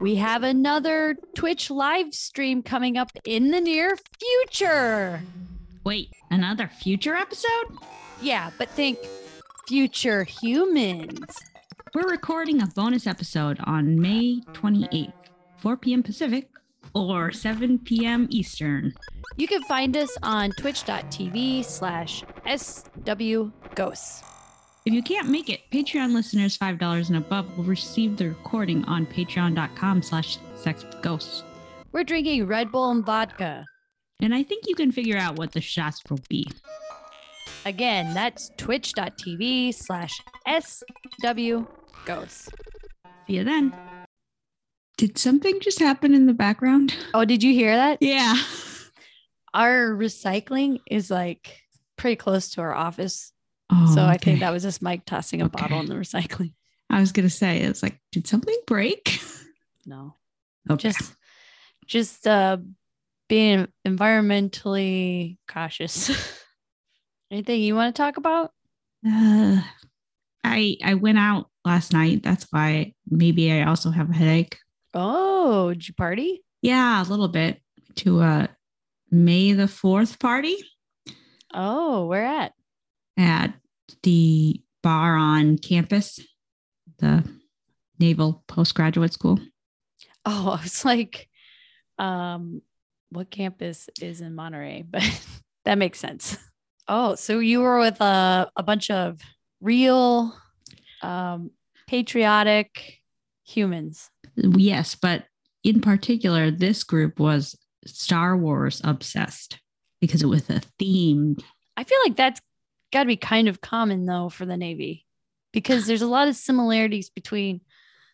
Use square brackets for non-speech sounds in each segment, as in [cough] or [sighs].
We have another Twitch live stream coming up in the near future. Wait, another future episode? Yeah, but think future humans. We're recording a bonus episode on May 28th, 4 p.m. Pacific or 7 p.m. Eastern. You can find us on twitch.tv slash swghosts. If you can't make it, Patreon listeners $5 and above will receive the recording on patreon.com slash sexghosts. We're drinking Red Bull and vodka. And I think you can figure out what the shots will be. Again, that's twitch.tv slash swghosts. See you then. Did something just happen in the background? Oh, did you hear that? Yeah. Our recycling is like pretty close to our office. Oh, so I okay. think that was just Mike tossing a Okay. bottle in the recycling. I was gonna say it's like, did something break? No. Okay. Just just uh being environmentally cautious. [laughs] Anything you want to talk about? Uh, I I went out last night. That's why maybe I also have a headache. Oh, did you party? Yeah, a little bit to a May the fourth party Oh, where at? At the bar on campus, the Naval Postgraduate School. Oh, I was like, um, what campus is in Monterey? [laughs] But that makes sense. Oh, so you were with a, a bunch of real um patriotic humans. Yes, but in particular, this group was Star Wars obsessed because it was a themed. I feel like that's got to be kind of common though for the Navy because there's a lot of similarities between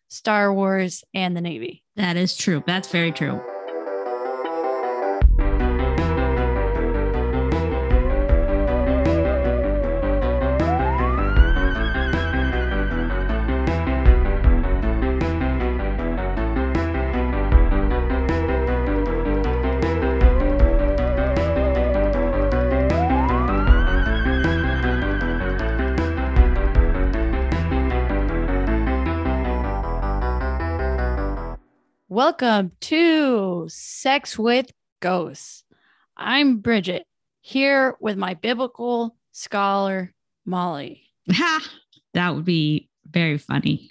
Star Wars and the Navy. That is true. That's very true. Welcome to Sex with Ghosts. I'm Bridget here with my biblical scholar, Molly. Ha! That would be very funny.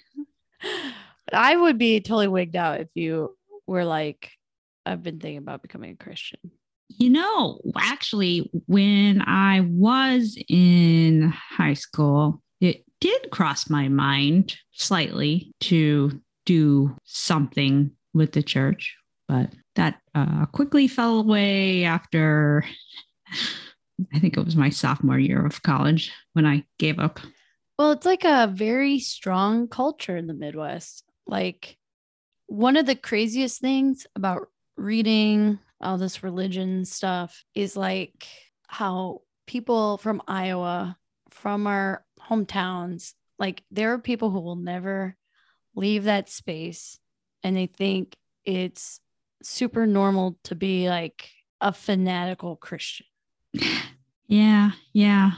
[laughs] I would be totally wigged out if you were like, I've been thinking about becoming a Christian. You know, actually, when I was in high school, it did cross my mind slightly to do something with the church, but that uh, quickly fell away after I think it was my sophomore year of college when I gave up. Well, it's like a very strong culture in the Midwest. Like one of the craziest things about reading all this religion stuff is like how people from Iowa, from our hometowns, like there are people who will never leave that space and they think it's super normal to be like a fanatical Christian. [laughs] Yeah, yeah.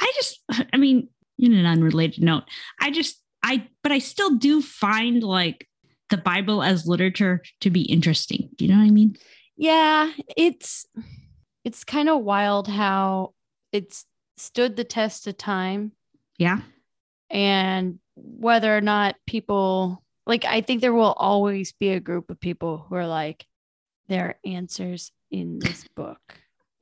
I just, I mean, in an unrelated note, I just, I, but I still do find like the Bible as literature to be interesting. Do you know what I mean? Yeah, it's it's kind of wild how it's stood the test of time Yeah. and whether or not people like I think there will always be a group of people who are like there are answers in this [laughs] book.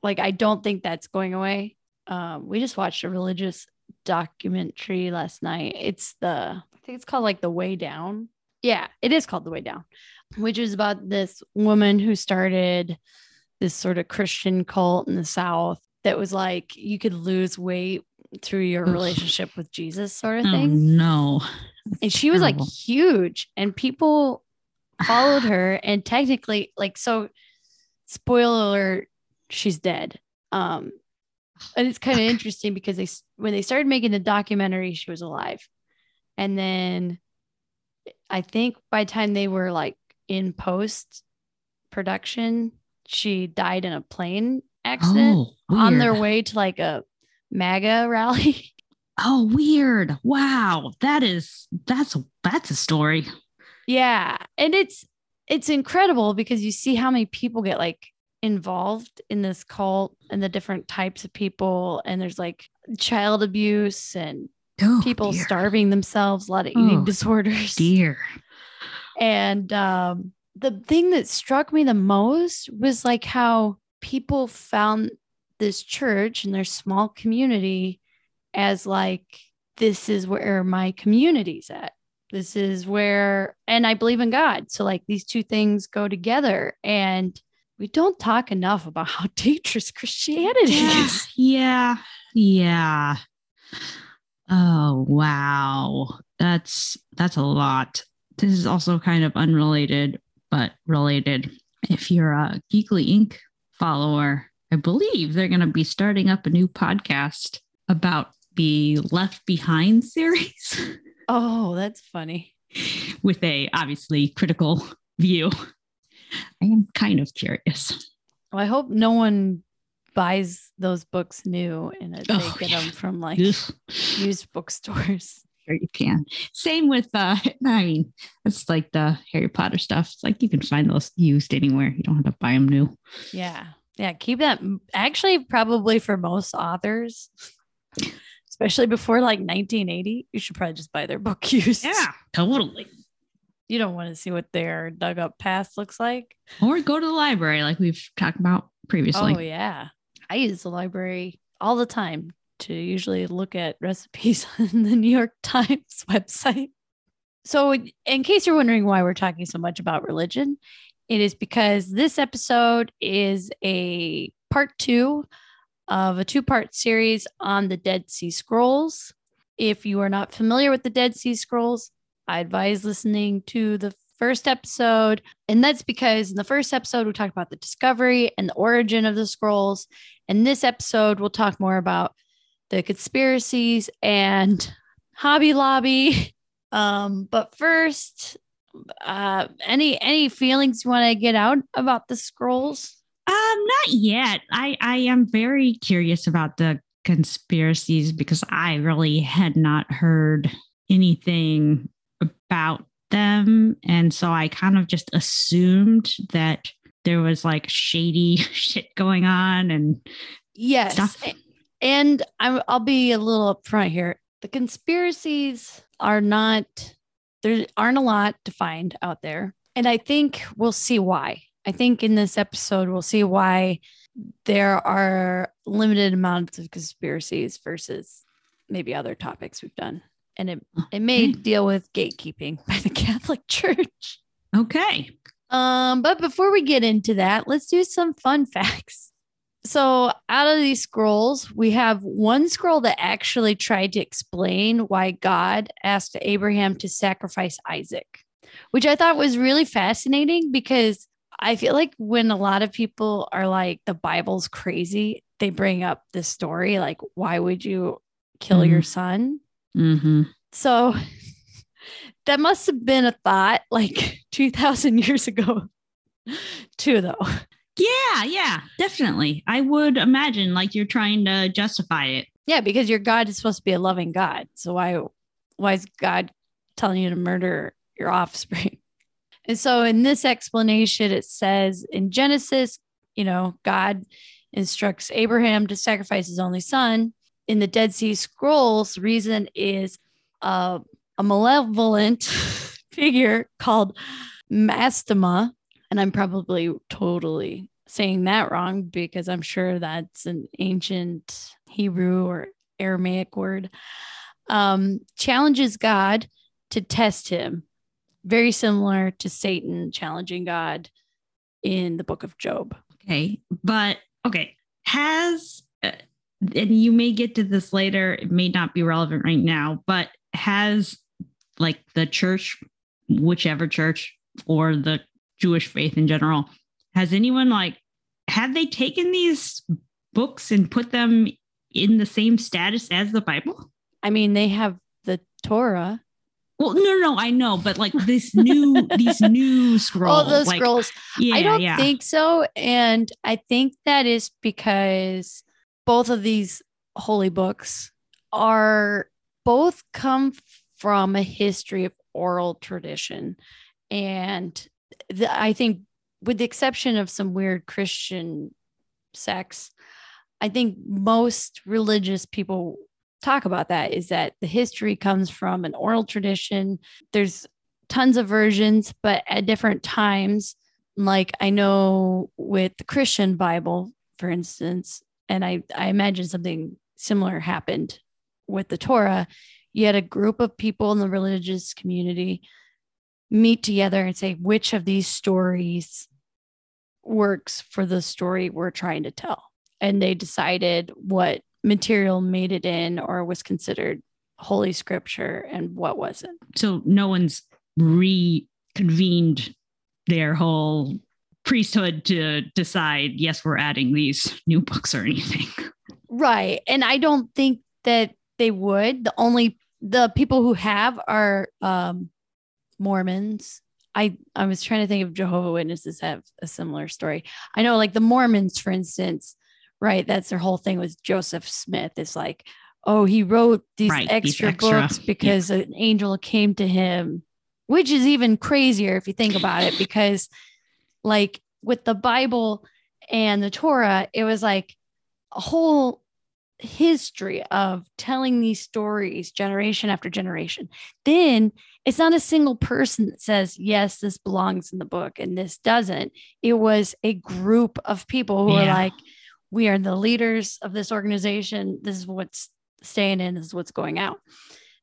Like I don't think that's going away. Um we just watched a religious documentary last night. It's the I think it's called like The Way Down. Yeah, it is called The Way Down, which is about this woman who started this sort of Christian cult in the South that was like you could lose weight through your relationship with Jesus, sort of Oh thing. no. And she was like huge, and people followed her. And technically, like, so spoiler alert, she's dead. Um, and it's kind of interesting because they when they started making the documentary, she was alive, and then I think by the time they were like in post production, she died in a plane accident Oh, on their way to like a MAGA rally. [laughs] Oh, weird. Wow. That is, that's, a that's a story. yeah. And it's, it's incredible because you see how many people get like involved in this cult and the different types of people and there's like child abuse and Oh, people dear. starving themselves a lot of eating Oh, disorders Dear. and um, the thing that struck me the most was like how people found this church and their small community as like, this is where my community's at. This is where, and I believe in God. So, like, these two things go together. And we don't talk enough about how [laughs] dangerous Christianity Yeah. is. Yeah. Yeah. Oh wow. That's that's a lot. This is also kind of unrelated, but related. If you're a Geekly Inc. follower, I believe they're gonna be starting up a new podcast about the Left Behind series [laughs] Oh, that's funny. with a obviously critical view. I am kind of curious. Well, I hope no one buys those books new and that Oh, they get yeah. them from like Ugh. used bookstores. Sure you can. Same with uh [laughs] I mean, it's like the Harry Potter stuff. It's like you can find those used anywhere. You don't have to buy them new. Yeah. Yeah. Keep that. Actually, probably for most authors, especially before like 1980, you should probably just buy their book [laughs] used. Yeah, totally. You don't want to see what their dug up past looks like. Or go to the library like we've talked about previously. Oh, yeah. I use the library all the time to usually look at [laughs] recipes on the New York Times [laughs] website. So, in case you're wondering why we're talking so much about religion, it is because this episode is a part two of a two part series on the Dead Sea Scrolls. If you are not familiar with the Dead Sea Scrolls, I advise listening to the first episode. And that's because in the first episode, we talked about the discovery and the origin of the scrolls. In this episode, we'll talk more about the conspiracies and Hobby Lobby. [laughs] Um, but first, uh, any any feelings you want to get out about the scrolls? Um, not yet. I I am very curious about the conspiracies because I really had not heard anything about them, and so I kind of just assumed that there was like shady [laughs] shit going on, and Yes. Stuff. And I'm, I'll be a little upfront here. The conspiracies are not, there aren't a lot to find out there. And I think we'll see why. I think in this episode, we'll see why there are limited amounts of conspiracies versus maybe other topics we've done. And it, it may deal with gatekeeping [laughs] by the Catholic Church. okay, Um, but before we get into that, let's do some fun [laughs] facts. So, out of these scrolls, we have one scroll that actually tried to explain why God asked Abraham to sacrifice Isaac, which I thought was really fascinating because I feel like when a lot of people are like, the Bible's crazy, they bring up this story like, why would you kill your son? hmm So [laughs] that must have been a thought like [laughs] 2000 years ago, [laughs] too, though. yeah, yeah, definitely. I would imagine like you're trying to justify it. Yeah, because your God is supposed to be a loving God. So why why is God telling you to murder your offspring? And so in this explanation, it says in Genesis, you know, God instructs Abraham to sacrifice his only son. In the Dead Sea Scrolls, reason is uh, a malevolent [laughs] figure called Mastema. And I'm probably totally saying that wrong because I'm sure that's an ancient Hebrew or Aramaic word. Um, challenges God to test him, very similar to Satan challenging God in the book of Job. Okay, but okay, has uh, and you may get to this later. It may not be relevant right now, but has like the church, whichever church or the Jewish faith in general, has anyone like have they taken these books and put them in the same status as the Bible? I mean, they have the Torah. Well, no, no, I know, but like this new, these new [laughs] scrolls. Oh, those like, scrolls. Yeah, I don't yeah. think so. And I think that is because both of these holy books are both come from a history of oral tradition. And the, I think, with the exception of some weird Christian sects, I think most religious people talk about that is that the history comes from an oral tradition. There's tons of versions, but at different times. Like I know with the Christian Bible, for instance, and I, I imagine something similar happened with the Torah. You had a group of people in the religious community meet together and say, which of these stories works for the story we're trying to tell? And they decided what material made it in or was considered holy scripture and what wasn't. So no one's reconvened their whole priesthood to decide, yes, we're adding these new books or anything. Right. And I don't think that they would. The only the people who have are um Mormons. I I was trying to think if Jehovah Witnesses have a similar story. I know like the Mormons, for instance, right? That's their whole thing with Joseph Smith. Is like, oh, he wrote these, Right, extra, these extra- books [laughs] because an angel came to him, which is even crazier if you think about it, because like with the Bible and the Torah, it was like a whole history of telling these stories generation after generation. Then it's not a single person that says, yes, this belongs in the book and this doesn't. It was a group of people who are like, we are the leaders of this organization. This is what's staying in, this is what's going out.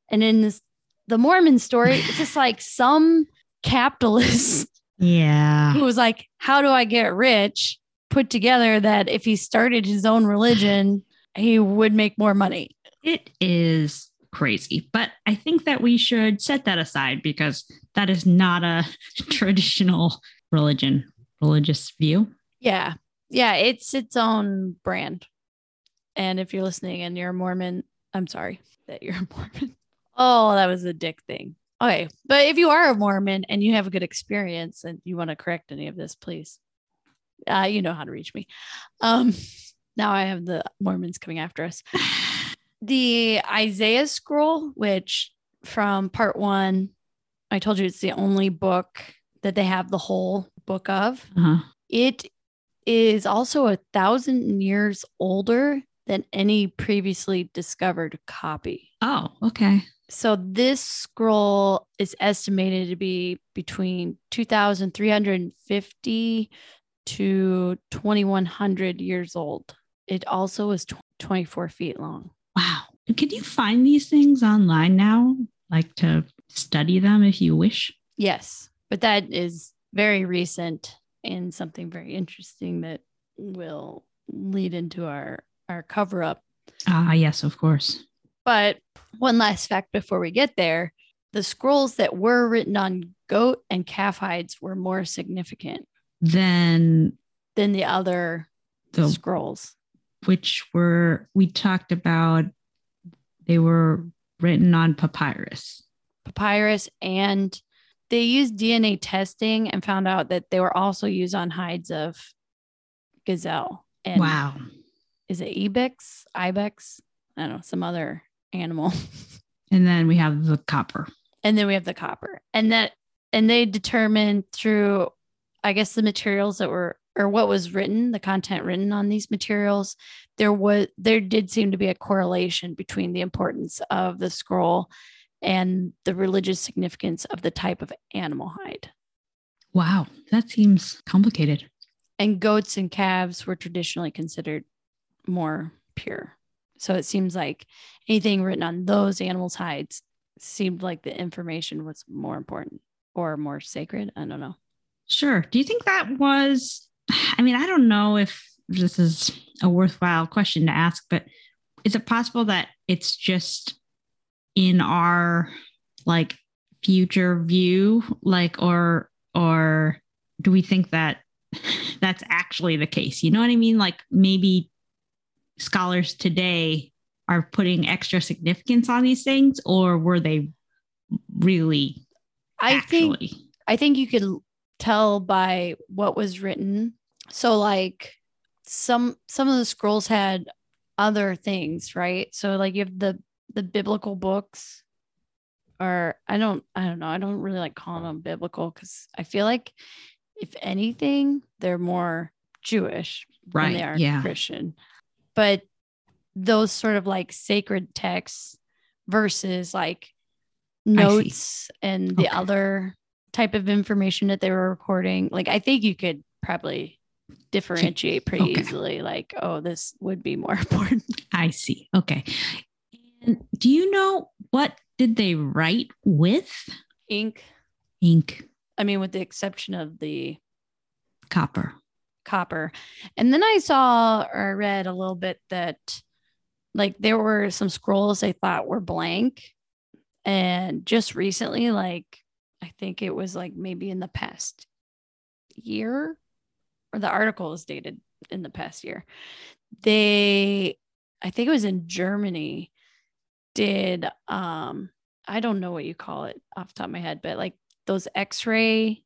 And in this, the Mormon story, it's just [laughs] like some capitalist [laughs] Yeah. who was like, How do I get rich? Put together that if he started his own religion, he would make more money. It is crazy, but I think that we should set that aside because that is not a [laughs] traditional religion, religious view. Yeah. Yeah. It's its own brand. And if you're listening and you're a Mormon, I'm sorry [laughs] that you're a Mormon. Oh, that was a dick thing. Okay. But if you are a Mormon and you have a good experience and you want to correct any of this, please, uh, you know how to reach me. Um, now I have the Mormons coming after us. [sighs] the Isaiah scroll, which from part one, I told you it's the only book that they have the whole book of. Uh-huh. It is also a thousand years older than any previously discovered copy. Oh, okay. So this scroll is estimated to be between 2,350 to 2,100 years old. It also is 24 feet long. Wow. Can you find these things online now? Like to study them if you wish? Yes, but that is very recent and something very interesting that will lead into our our cover up. Ah, yes, of course. But one last fact before we get there, the scrolls that were written on goat and calf hides were more significant than than the other the scrolls. which were we talked about they were written on papyrus. Papyrus and they used DNA testing and found out that they were also used on hides of gazelle and wow. is it ibex ibex i don't know some other animal [laughs] And then we have the copper. and then we have the copper and that and they determined through i guess the materials that were or what was written the content written on these materials there was there did seem to be a correlation between the importance of the scroll and the religious significance of the type of animal hide Wow, that seems complicated. and goats and calves were traditionally considered more pure. So it seems like anything written on those animals' hides seemed like the information was more important or more sacred. I don't know. Sure. Do you think that was I mean, I don't know if this is a worthwhile question to ask, but is it possible that it's just in our like future view like or or do we think that [laughs] that's actually the case? You know what I mean? Like maybe scholars today are putting extra significance on these things or were they really I think? I think you could tell by what was written. So like some some of the scrolls had other things, right? So like you have the the biblical books or I don't I don't know. I don't really like calling them biblical because I feel like if anything, they're more Jewish Right, than they are yeah. Christian. But those sort of like sacred texts versus like notes and the Okay. other type of information that they were recording, like I think you could probably differentiate pretty Okay. easily. Like, oh, this would be more [laughs] important. I see. Okay. And do you know what did they write with Ink. ink, I mean, with the exception of the copper? copper. And then I saw or read a little bit that like there were some scrolls they thought were blank. And just recently, like I think it was like maybe in the past year, or the article is dated in the past year. They I think it was in Germany, did um I don't know what you call it off the top of my head, but like those x-ray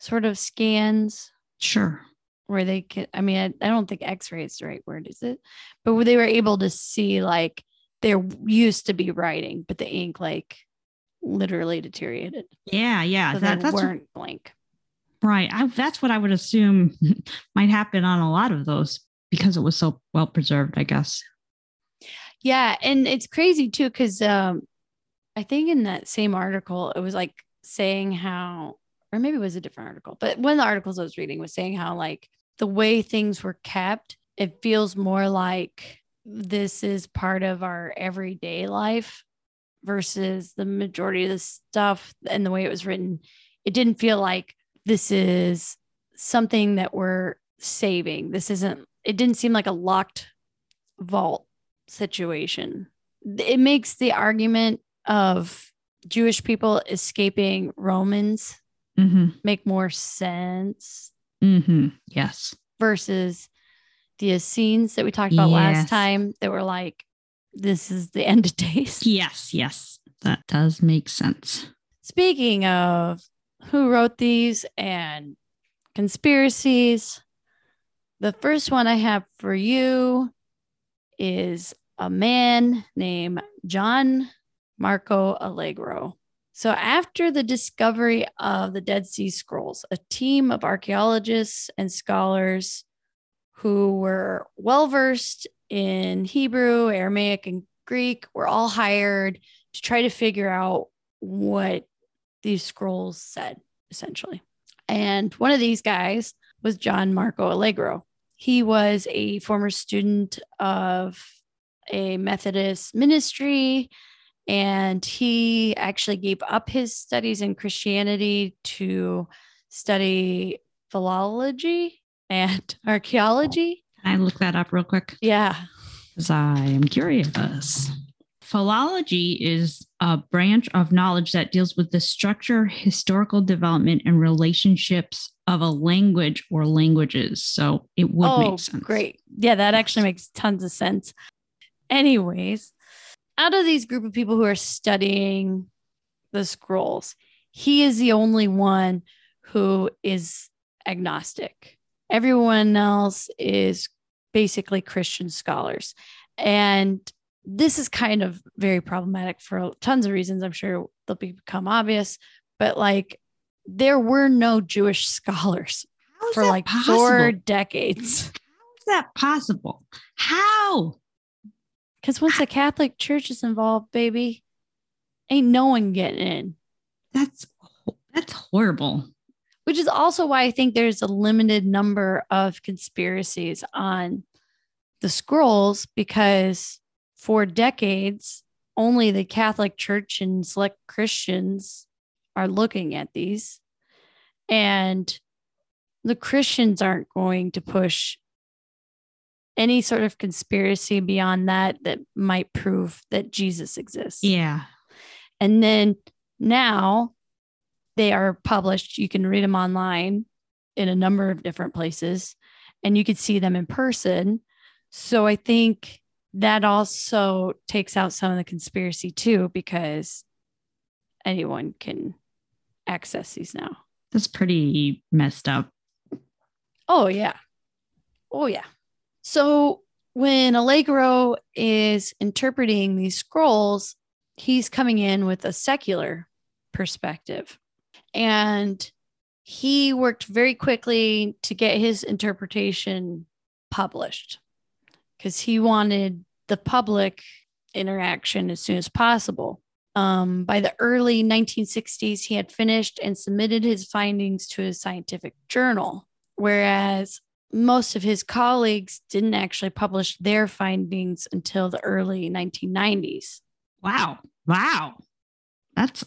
sort of scans Sure. where they could i mean I, I don't think x-ray is the right word is it but where they were able to see like there used to be writing but the ink like literally deteriorated Yeah, yeah. so that, that's weren't blank right. I, that's what I would assume [laughs] might happen on a lot of those because it was so well preserved, I guess. Yeah and it's crazy too because um i think in that same article it was like saying how or maybe it was a different article but one of the articles i was reading was saying how like the way things were kept it feels more like this is part of our everyday life versus the majority of the stuff and the way it was written. It didn't feel like this is something that we're saving. This isn't it didn't seem like a locked vault situation it makes the argument of jewish people escaping romans Mm-hmm. make more sense Mm-hmm. Yes. versus the Essenes that we talked about last time that were like, this is the end of days. Yes. Yes. That does make sense. Speaking of who wrote these and conspiracies, the first one I have for you is a man named John Marco Allegro. So, after the discovery of the Dead Sea Scrolls, a team of archaeologists and scholars who were well versed in Hebrew, Aramaic, and Greek were all hired to try to figure out what these scrolls said, essentially. And one of these guys was John Marco Allegro. He was a former student of a Methodist ministry, and he actually gave up his studies in Christianity to study philology and [laughs] archaeology. Can I look that up real quick? Yeah. Because I am curious. Philology is a branch of knowledge that deals with the structure, historical development, and relationships of a language or languages. So it would oh, make sense. great. Yeah, that actually makes tons of sense. Anyways, out of these group of people who are studying the scrolls, he is the only one who is agnostic. Everyone else is basically Christian scholars. And this is kind of very problematic for tons of reasons. I'm sure they'll become obvious, but like there were no Jewish [laughs] scholars for like possible? four decades. How is that possible? How? Because once the Catholic Church is involved, baby, ain't no one getting in. That's that's horrible. Which is also why I think there's a limited number of conspiracies on the scrolls because for decades, only the Catholic Church and select Christians are looking at these. And the Christians aren't going to push any sort of conspiracy beyond that that might prove that Jesus exists. Yeah. And then now they are published. You can read them online in a number of different places and you could see them in person. So I think that also takes out some of the conspiracy too, because anyone can access these now. That's pretty messed up. Oh, yeah. Oh, yeah. So when Allegro is interpreting these scrolls, he's coming in with a secular perspective. And he worked very quickly to get his interpretation published because he wanted the public interaction as soon as possible. Um, by the early 1960s, he had finished and submitted his findings to a scientific journal, whereas most of his colleagues didn't actually publish their findings until the early 1990s. Wow. Wow. That's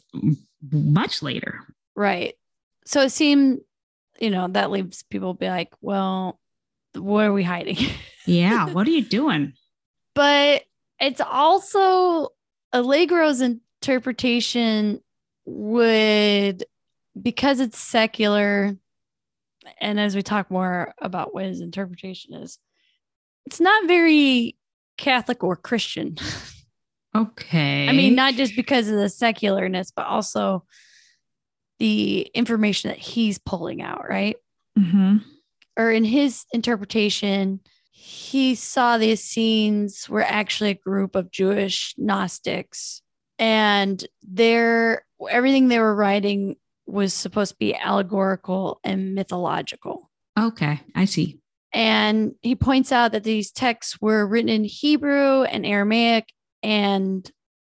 much later. Right. So it seemed, you know, that leaves people be like, well, what are we hiding? [laughs] Yeah. what are you doing? but it's also Allegro's interpretation would, because it's secular, and as we talk more about what his interpretation is, it's not very Catholic or Christian. [laughs] Okay. I mean, not just because of the secularness, but also the information that he's pulling out, right? hmm Or in his interpretation, he saw the Essenes were actually a group of Jewish Gnostics, and their everything they were writing was supposed to be allegorical and mythological. Okay. I see. And he points out that these texts were written in Hebrew and Aramaic, and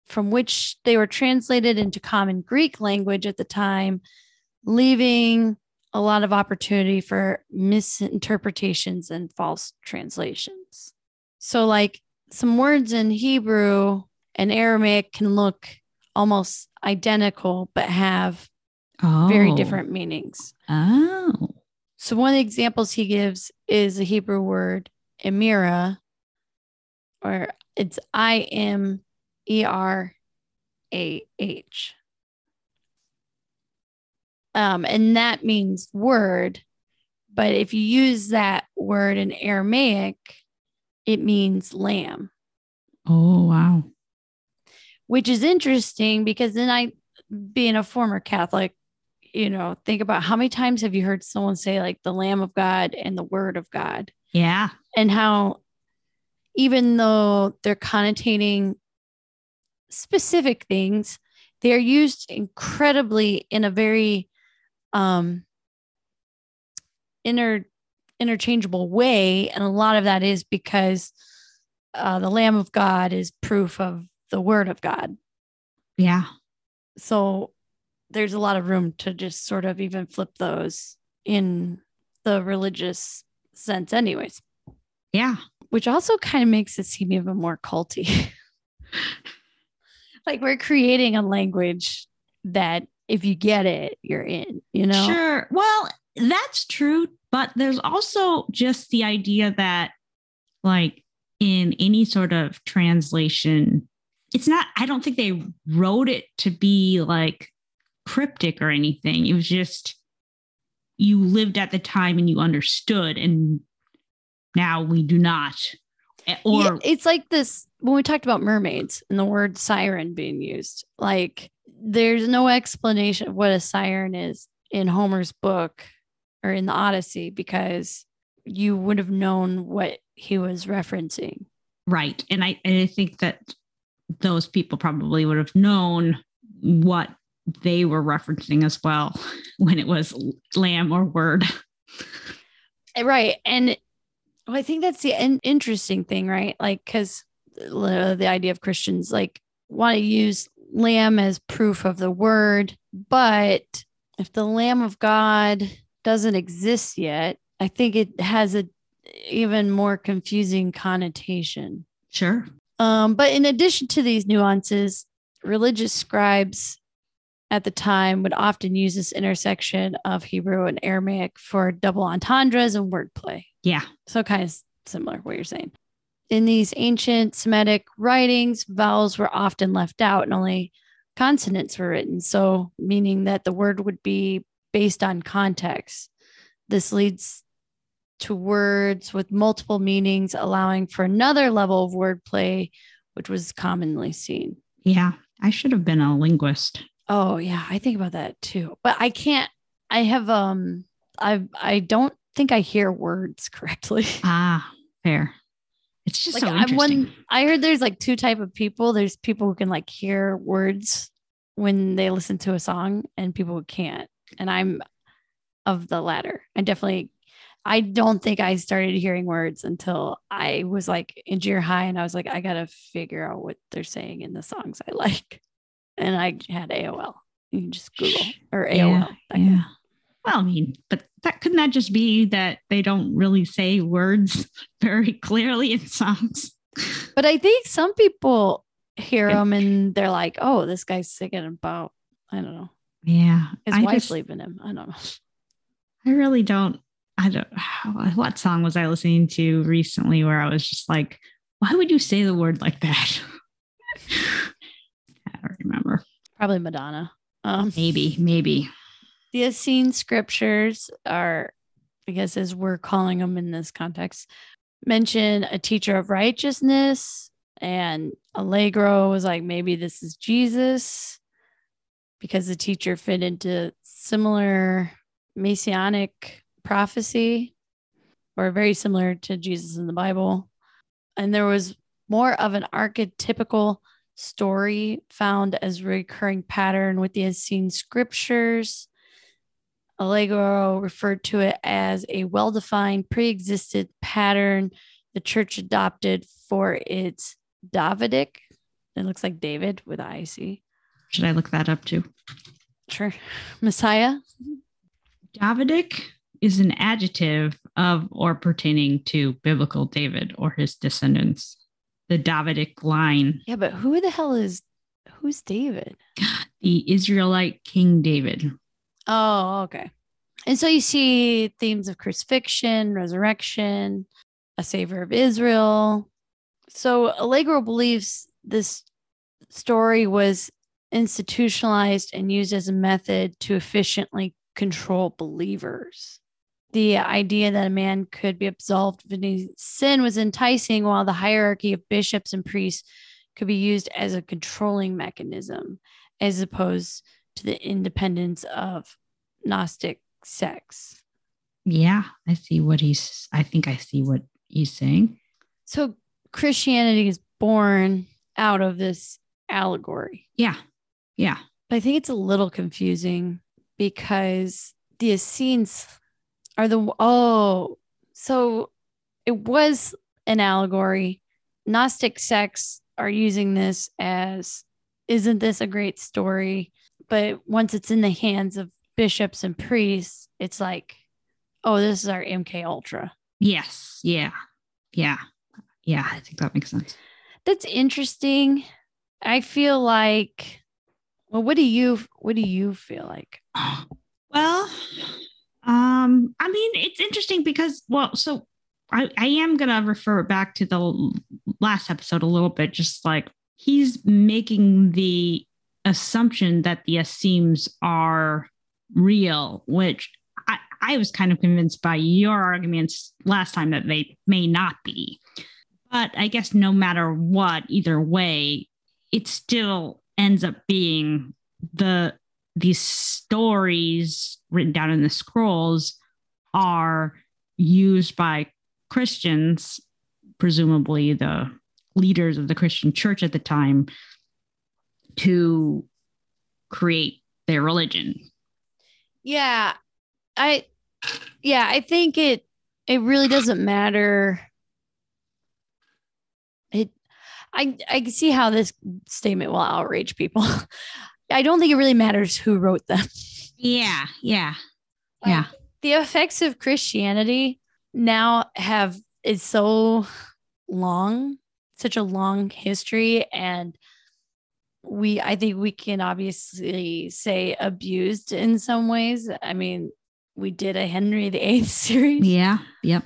from which they were translated into common Greek language at the time, leaving a lot of opportunity for misinterpretations and false translations. So, like some words in Hebrew and Aramaic can look almost identical, but have Oh. very different meanings. Oh. So one of the examples he gives is the Hebrew word emira, or it's I M E R A H. Um, and that means word. But if you use that word in Aramaic, it means lamb, Oh, wow. which is interesting because then I, being a former Catholic, you know, think about how many times have you heard someone say like the Lamb of God and the Word of God? Yeah. and how even though they're connotating specific things they're used incredibly in a very um inter interchangeable way and a lot of that is because uh, the lamb of god is proof of the word of god Yeah. so there's a lot of room to just sort of even flip those in the religious sense anyways Yeah. which also kind of makes it seem even more culty. [laughs] like we're creating a language that if you get it, you're in, you know? Sure. Well, that's true. But there's also just the idea that, like, in any sort of translation, it's not, I don't think they wrote it to be like cryptic or anything. It was just you lived at the time and you understood. And now we do not. Eh, Or, Yeah, it's like this when we talked about mermaids and the word siren being used, like there's no explanation of what a siren is in Homer's book or in the Odyssey because you would have known what he was referencing. right. And I, and I think that those people probably would have known what they were referencing as well [laughs] when it was lamb or word. Eh, Right. And well, I think that's the in- interesting thing, right? Like, because the idea of Christians like want to use lamb as proof of the word. But if the lamb of God doesn't exist yet, I think it has a even more confusing connotation. Sure. Um, but in addition to these nuances, religious scribes at the time would often use this intersection of Hebrew and Aramaic for double entendres and wordplay. Yeah. So kind of similar what you're saying. In these ancient Semitic writings, vowels were often left out and only consonants were written. So meaning that the word would be based on context. This leads to words with multiple meanings, allowing for another level of wordplay, which was commonly seen. Yeah. I should have been a linguist. Oh yeah, I think about that too. But I can't I have um I I don't think I hear words [laughs] correctly. Ah, fair. It's just like so I'm interesting. one I heard there's like two type of people. There's people who can like hear words when they listen to a song and people who can't. And I'm of the latter. I definitely I don't think I started hearing words until I was like in junior high and I was like, I gotta figure out what they're saying in the songs I [laughs] like. And I had AOL. You can just Google or AOL. Yeah, yeah. Well, I mean, but that couldn't that just be that they don't really say words [laughs] very clearly in songs? But I think some people hear them and they're like, oh, this guy's singing about, I don't know, Yeah, his I wife's just- leaving him. I don't know. I really don't. I don't. What song was I listening to recently where I was just like, why would you say the word like that? [laughs] I don't remember. Probably Madonna. Um, Maybe, maybe. The Essene scriptures are, I guess, as we're calling them in this context, mention a teacher of righteousness. And Allegro was like, maybe this is Jesus because the teacher fit into similar messianic prophecy or very similar to Jesus in the Bible. And there was more of an archetypical story found as recurring pattern with the Essene scriptures. Allegro referred to it as a well defined, pre existed pattern the church adopted for its Davidic. It looks like David with IC. Should I look that up too? Sure. Messiah. Davidic is an adjective of or pertaining to biblical David or his descendants. The Davidic line, Yeah, but who the hell is who's David? the Israelite King David. Oh, okay. And so you see themes of crucifixion, resurrection, a savior of Israel. So Allegro believes this story was institutionalized and used as a method to efficiently control believers. The idea that a man could be absolved of any sin was enticing, while the hierarchy of bishops and priests could be used as a controlling mechanism, as opposed to the independence of Gnostic sects. Yeah, I see what he's, I think I see what he's saying. So Christianity is born out of this allegory. Yeah, yeah. But I think it's a little confusing because the Essenes are the oh, so it was an allegory. Gnostic sects are using this as isn't this a great story? But once it's in the hands of bishops and priests, it's like, oh, this is our MK Ultra. Yes, yeah, yeah, yeah. I think that makes sense. That's interesting. I feel like well, what do you what do you feel like? [gasps] Well, um, I mean, it's interesting because, well, so I, I am gonna refer back to the last episode a little bit, just like he's making the assumption that the Essenes are real, which I, I was kind of convinced by your arguments last time that they may not be. But I guess no matter what, either way, it still ends up being the these stories written down in the scrolls are used by Christians, presumably the leaders of the Christian church at the time, to create their religion. Yeah. I yeah, I think it it really doesn't matter. It I I can see how this statement will outrage people. [laughs] I don't think it really matters who wrote them. Yeah, yeah, yeah. The effects of Christianity now have is so long, such a long history and we I think we can obviously say abused in some ways. I mean, we did a Henry VIII [laughs] series. Yeah, yep.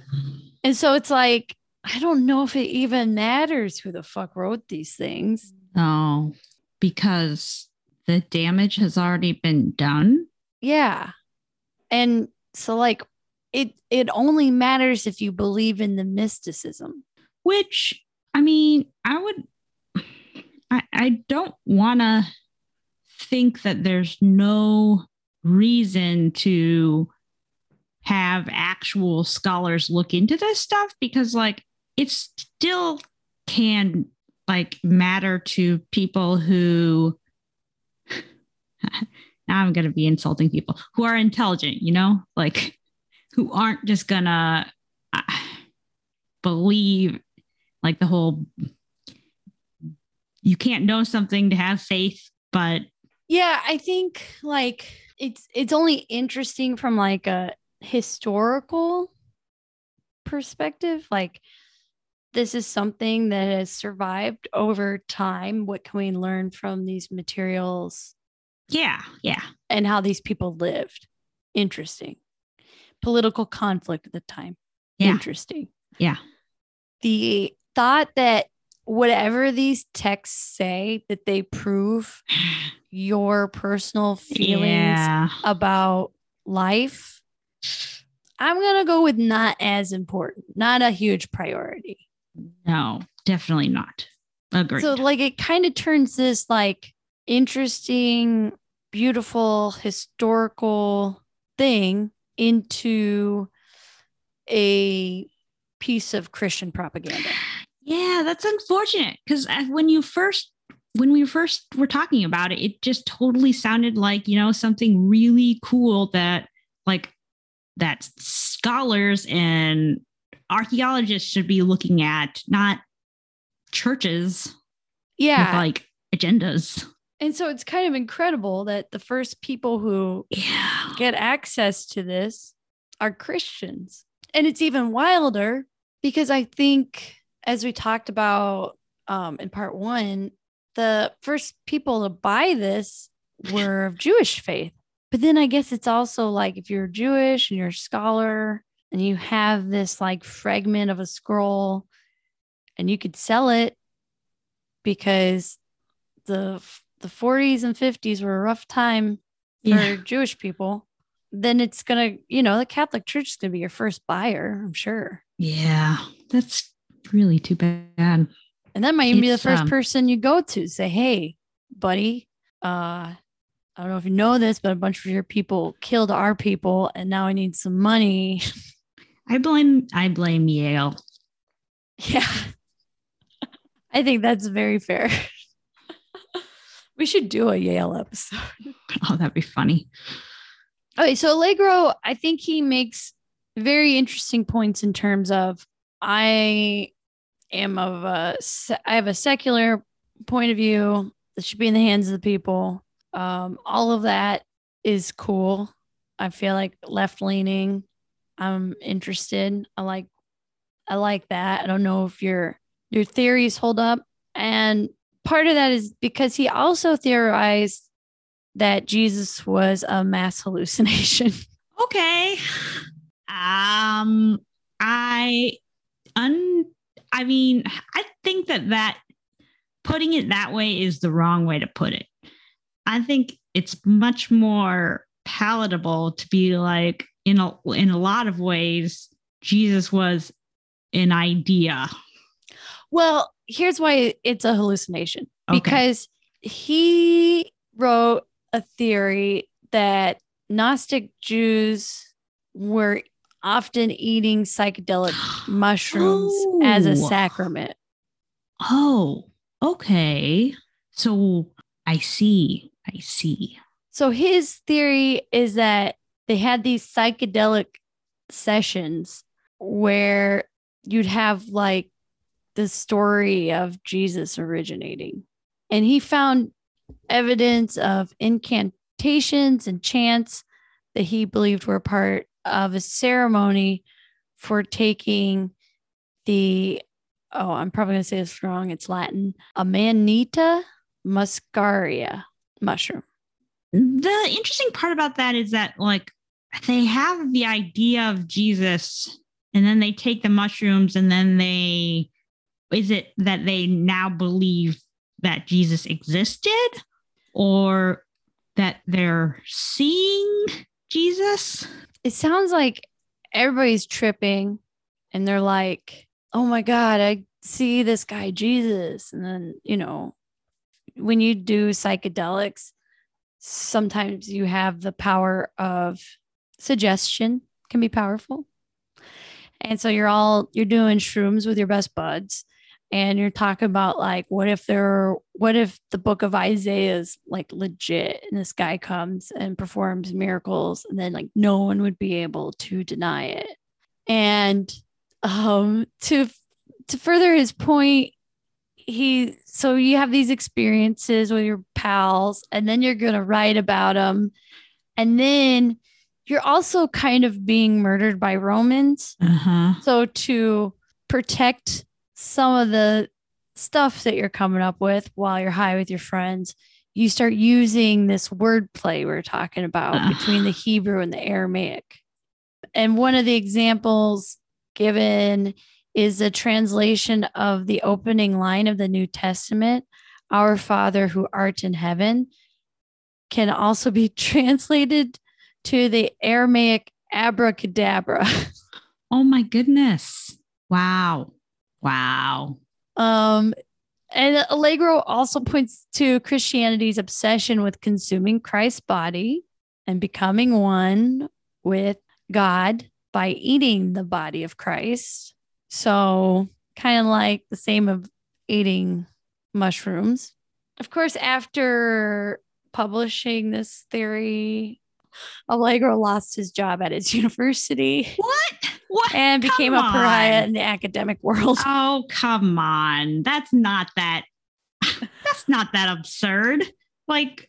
And so it's like, I don't know if it even matters who the fuck wrote these things. No, because the damage has already been done. Yeah. And so like it it only matters if you believe in the mysticism. which I mean, I would, I, I don't want to think that there's no reason to have actual scholars look into this stuff because, like, it still can like matter to people who [laughs] now I'm going to be insulting people who are intelligent, you know, like who aren't just going to uh, believe like the whole you can't know something to have faith, but yeah, I think like it's it's only interesting from like a historical perspective like this is something that has survived over time. What can we learn from these materials? Yeah yeah. And how these people lived. Interesting. Political conflict at the time. Yeah. interesting. Yeah. The thought that whatever these texts say that they prove your personal feelings yeah. about life i'm going to go with not as important not a huge priority. No definitely not. Agreed. So like it kind of turns this like interesting beautiful historical thing into a piece of christian propaganda yeah that's unfortunate because uh, when you first when we first were talking about it it just totally sounded like you know something really cool that like that scholars and archaeologists should be looking at not churches yeah. with like agendas. And so it's kind of incredible that the first people who yeah. get access to this are Christians. And it's even wilder because I think, as we talked about um, in part one, the first people to buy this were of Jewish faith. But then I guess it's also like if you're Jewish and you're a scholar and you have this like fragment of a scroll and you could sell it because the the 40s and 50s were a rough time for Yeah. Jewish people, then it's gonna, you know, the Catholic Church is gonna be your first buyer, I'm sure. yeah that's really too bad And that might even be the first um, person you go to. Say, hey, buddy, uh, I don't know if you know this, but a bunch of your people killed our people, and now I need some money. [laughs] i blame i blame yale yeah. [laughs] I think that's very fair. [laughs] we should do a Yale episode. oh that'd be funny Okay, so Allegro, I think he makes very interesting points in terms of I am of a I have a secular point of view that should be in the hands of the people. Um, all of that is cool. I feel like left leaning. I'm interested. I like I like that. I don't know if your your theories hold up. And part of that is because he also theorized that Jesus was a mass [laughs] hallucination. okay um i un i mean i think that that putting it that way is the wrong way to put it. I think it's much more palatable to be like in a in a lot of ways jesus was an idea. Well, here's why it's a hallucination. Okay. because he wrote a theory that Gnostic Jews were often eating psychedelic mushrooms as a Oh. sacrament. oh okay so i see i see So his theory is that they had these psychedelic sessions where you'd have like the story of Jesus originating. And he found evidence of incantations and chants that he believed were part of a ceremony for taking the oh, I'm probably going to say this wrong. It's Latin. Amanita muscaria mushroom. the interesting part about that is that like they have the idea of Jesus and then they take the mushrooms and then they is it that they now believe that Jesus existed or that they're seeing Jesus? It sounds like everybody's tripping and they're like, oh my God, I see this guy, Jesus. And then, you know, when you do psychedelics, sometimes you have the power of suggestion, can be powerful. And so you're all you're doing shrooms with your best buds and you're talking about like what if there what if the book of Isaiah is like legit and this guy comes and performs miracles and then like no one would be able to deny it. And um to to further his point he so you have these experiences with your pals and then you're going to write about them and then you're also kind of being murdered by romans Uh-huh. so to protect some of the stuff that you're coming up with while you're high with your friends you start using this wordplay we we're talking about Ah. between the hebrew and the aramaic and one of the examples given is a translation of the opening line of the New Testament, Our Father who art in heaven, can also be [laughs] translated to the Aramaic abracadabra. Oh my goodness. Wow. Wow. Um, and Allegro also points to Christianity's obsession with consuming Christ's body and becoming one with God by eating the body of Christ. So, kind of like the same of eating mushrooms. Of course, after publishing this theory, Allegro lost his job at his [laughs] university What? What? and became a pariah on. in the academic world. [laughs] Oh, come on. That's not that [laughs] that's not that absurd. Like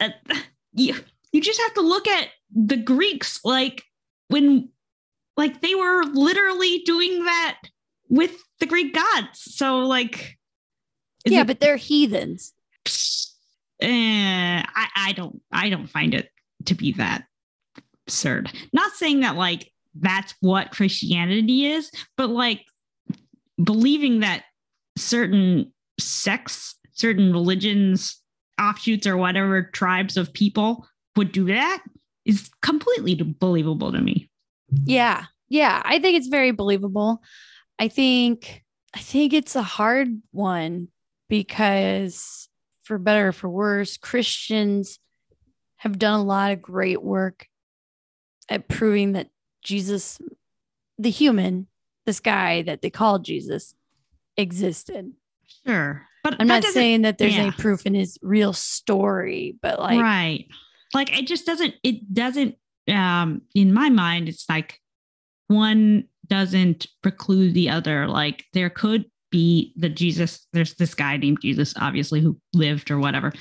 uh, [laughs] you you just have to look at the Greeks like when like they were literally doing that with the Greek gods. So like yeah, it- but they're heathens. eh, I, I don't I don't find it to be that absurd. Not saying that like that's what Christianity is, but like believing that certain sects, certain religions, offshoots or whatever tribes of people would do that is completely believable to me. Yeah. Yeah. I think it's very believable. I think I think it's a hard one because for better or for worse, Christians have done a lot of great work at proving that Jesus, the human, this guy that they called Jesus, existed. Sure. But I'm not saying that there's yeah. any proof in his real story, but like right like it just doesn't it doesn't um in my mind it's like one doesn't preclude the other like there could be the jesus there's this guy named jesus obviously who lived or whatever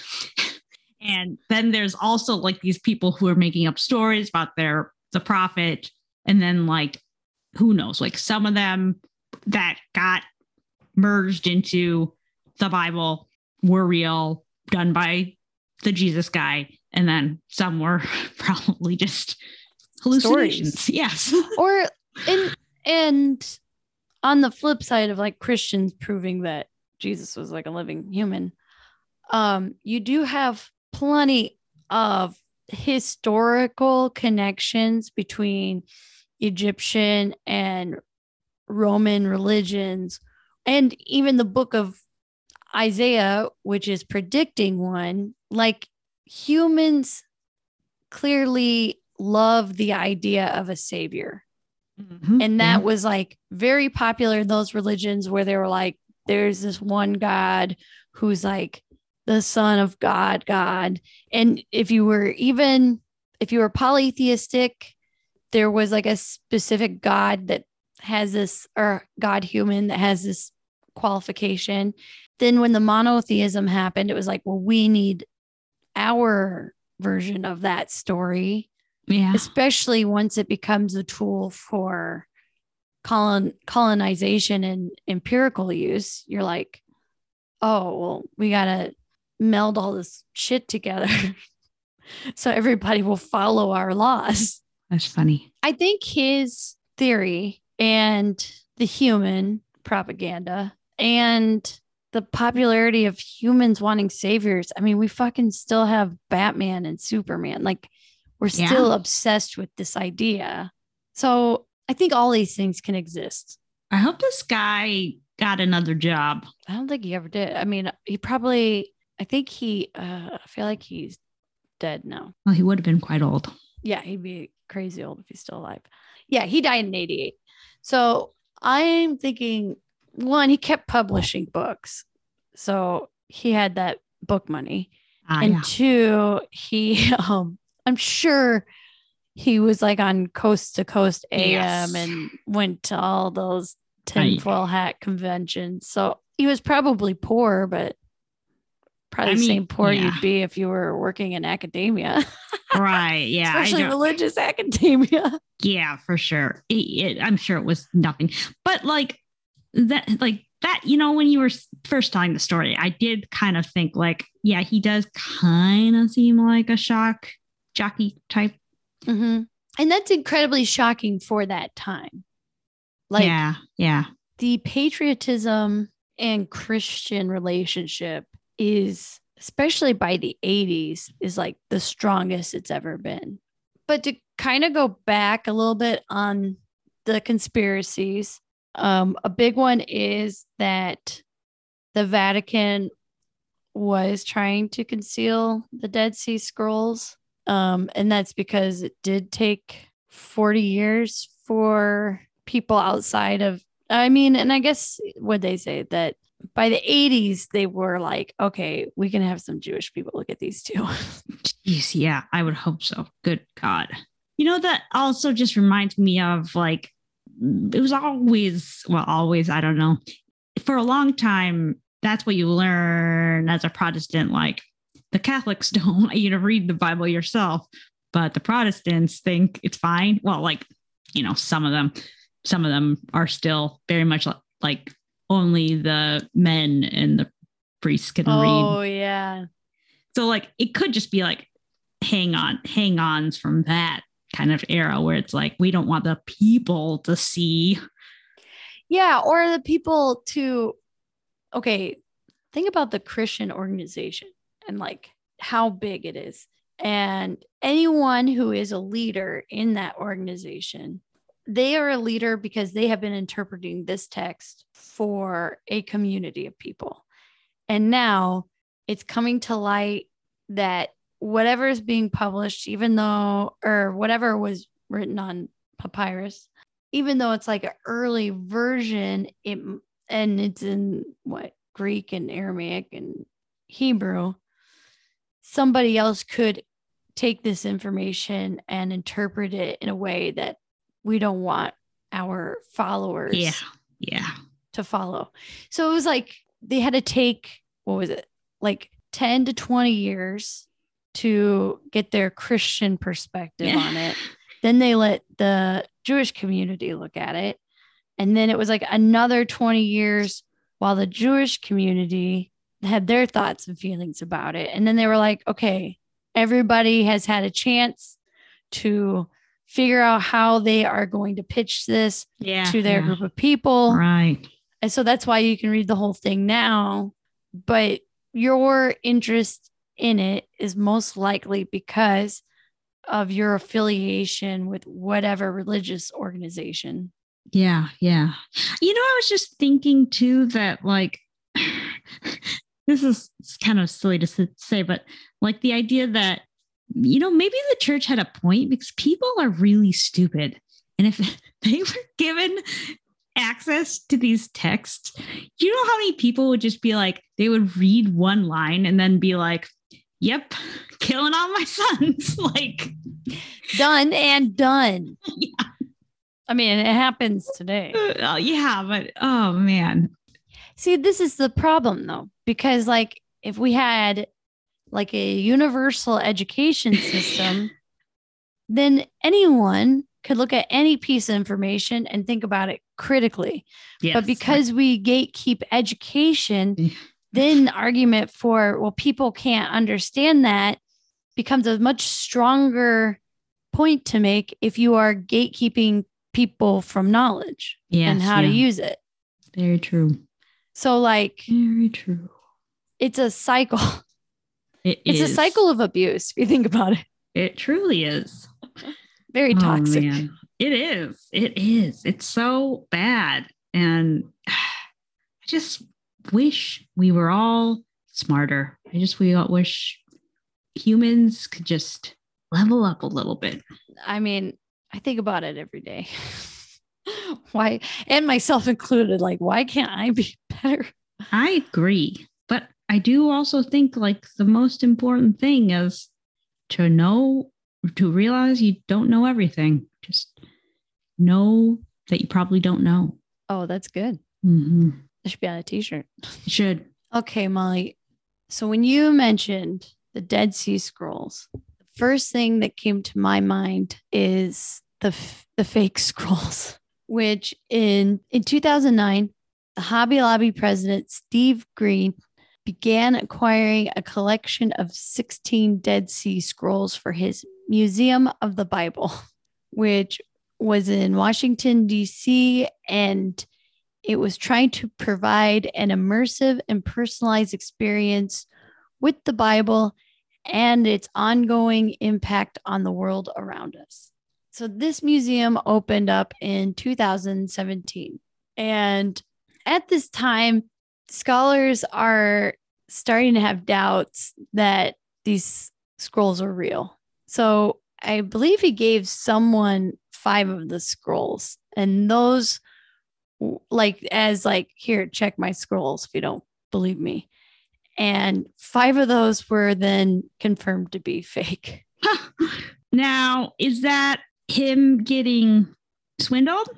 [laughs] and then there's also like these people who are making up stories about their the prophet and then like who knows like some of them that got merged into the bible were real done by the Jesus guy, and then some were [laughs] probably just hallucinations. Yes. [laughs] or and and on the flip side of like Christians proving that Jesus was like a living human, um, you do have plenty of historical connections between Egyptian and Roman religions, and even the book of Isaiah, which is predicting one, like humans clearly love the idea of a savior. Mm-hmm. And that mm-hmm. was like very popular in those religions where they were like, there's this one God who's like the son of God, God. And if you were even, if you were polytheistic, there was like a specific God that has this, or God human that has this qualification. Then when the monotheism happened, it was like, well, we need our version of that story yeah. especially once it becomes a tool for colon colonization and empirical use you're like oh well we gotta meld all this shit together [laughs] so everybody will follow our laws That's funny. i think his theory and the human propaganda and the popularity of humans wanting saviors i mean we fucking still have batman and superman like we're Yeah. still obsessed with this idea. So I think all these things can exist. I hope this guy got another job. I don't think he ever did. I mean, he probably, I think he, uh, I feel like he's dead now. Well, he would have been quite old. Yeah, he'd be crazy old if he's still alive. Yeah, he died in 88. So I'm thinking one, he kept publishing books. So he had that book money. Ah, and yeah. two, he [laughs] um I'm sure he was like on coast to coast AM Yes. and went to all those Right. tinfoil hat conventions. So he was probably poor, but probably I the same poor yeah. you'd be if you were working in academia, [laughs] right. Yeah. Especially religious academia. [laughs] Yeah, for sure. It- it- I'm sure it was nothing, but like that, like that, you know, when you were first telling the story, I did kind of think like, yeah, he does kind of seem like a shock jockey type. Mhm. And that's incredibly shocking for that time. Like yeah, yeah, the patriotism and Christian relationship is, especially by the 80s, is like the strongest it's ever been. But to kind of go back a little bit on the conspiracies, um, a big one is that the Vatican was trying to conceal the Dead Sea Scrolls. Um, and that's because it did take 40 years for people outside of, I mean, and I guess what they say that by the 80s, they were like, okay, we can have some Jewish people look at these too. Jeez, yeah, I would hope so. Good God. You know, that also just reminds me of like, it was always, well, always, I don't know. For a long time, that's what you learn as a Protestant. Like, the Catholics [laughs] don't want you to read the Bible yourself, but the Protestants think it's fine. Well, like, you know, some of them, some of them are still very much like, like only the men and the priests can read oh, yeah. so like it could just be like hang on, hang ons from that kind of era where it's like we don't want the people to see. Yeah. Or the people to, okay, think about the Christian organization and like how big it is. And anyone who is a leader in that organization, they are a leader because they have been interpreting this text for a community of people. And now it's coming to light that whatever is being published, even though, or whatever was written on papyrus, even though it's like an early version, it and it's in what Greek and Aramaic and Hebrew, somebody else could take this information and interpret it in a way that we don't want our followers Yeah. Yeah. to follow. So it was like they had to take what was it? Like 10 to 20 years to get their Christian perspective Yeah. on it. Then they let the Jewish community look at it. And then it was like another 20 years while the Jewish community had their thoughts and feelings about it. And then they were like, okay, everybody has had a chance to figure out how they are going to pitch this Yeah. to their yeah. group of people. Right. And so that's why you can read the whole thing now. But your interest in it is most likely because of your affiliation with whatever religious organization. Yeah. Yeah. You know, I was just thinking too that like [sighs] this is kind of silly to say, but like the idea that you know maybe the church had a point because people are really stupid, and if [laughs] they were given access to these texts, you know how many people would just be like they would read one line and then be like, "Yep, [laughs] killing all my [laughs] sons," like. Done and done. Yeah. I mean, it happens today. Uh, yeah, but oh man, See, this is the problem though, because like if we had like a universal education system, then anyone could look at any piece of information and think about it critically. yes, but because we gatekeep education, then the argument for, well, people can't understand that becomes a much stronger point to make if you are gatekeeping people from knowledge yes, and how to use it. Very true. So, like, Very true. it's a cycle. It It's a cycle of abuse if you think about it. It truly is. Very Oh, toxic. man. It is. It is. It's so bad. And [sighs] I just wish we were all smarter. I just we all wish humans could just level up a little bit. I mean, I think about it every day. [laughs] why and myself included like why can't i be [laughs] better I agree. But I do also think like the most important thing is to know, to realize you don't know everything. Just know that you probably don't know. oh that's good Mm-hmm. that should be on a t-shirt You should. okay molly so when you mentioned the dead sea scrolls the first thing that came to my mind is the f- the fake [laughs] scrolls which in in 2009 the hobby lobby president steve green began acquiring a collection of 16 dead sea scrolls for his museum of the bible [laughs] which was in washington d.c and it was trying to provide an immersive and personalized experience with the bible and its ongoing impact on the world around us. So this museum opened up in 2017 and at this time scholars are starting to have doubts that these scrolls are real. So I believe he gave someone five of the scrolls, and those, like, as like, here, check my scrolls if you don't believe me. And five of those were then confirmed to be fake. [laughs] now, is that him getting swindled